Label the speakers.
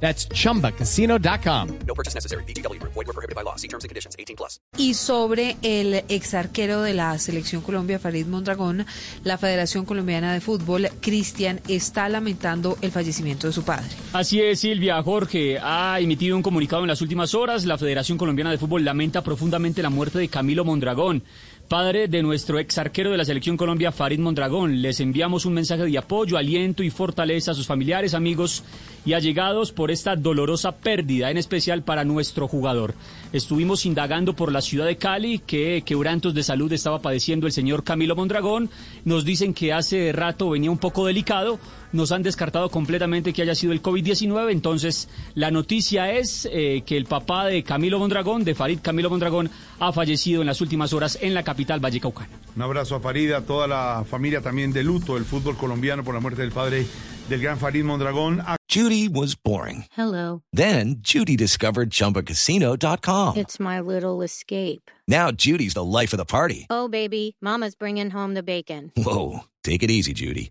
Speaker 1: That's chumbacasino.com.
Speaker 2: No purchase necessary. BGW. Void were prohibited by law. See terms and conditions. 18 plus.
Speaker 3: Y sobre el ex arquero de la Selección Colombia, Farid Mondragón, la Federación Colombiana de Fútbol, Cristian, está lamentando el fallecimiento de su padre.
Speaker 4: Así es, Silvia. Jorge ha emitido un comunicado en las últimas horas. La Federación Colombiana de Fútbol lamenta profundamente la muerte de Camilo Mondragón, padre de nuestro ex arquero de la Selección Colombia, Farid Mondragón. Les enviamos un mensaje de apoyo, aliento y fortaleza a sus familiares, amigos y allegados por esta dolorosa pérdida, en especial para nuestro jugador. Estuvimos indagando por la ciudad de Cali qué quebrantos de salud estaba padeciendo el señor Camilo Mondragón. Nos dicen que hace rato venía un poco delicado. Nos han descartado completamente que haya sido el COVID-19. Entonces, la noticia es eh, que el papá de Camilo Mondragón, de Farid Camilo Mondragón, ha fallecido en las últimas horas en la capital vallecaucana.
Speaker 5: Un abrazo a Farid, a toda la familia también de luto del fútbol colombiano por la muerte del padre del gran Farid Mondragón.
Speaker 6: Judy was boring.
Speaker 7: Hello.
Speaker 6: Then Judy discovered ChumbaCasino.com.
Speaker 7: It's my little escape.
Speaker 6: Now Judy's the life of the party.
Speaker 7: Oh, baby, Mama's bringing home the bacon.
Speaker 6: Whoa, take it easy, Judy.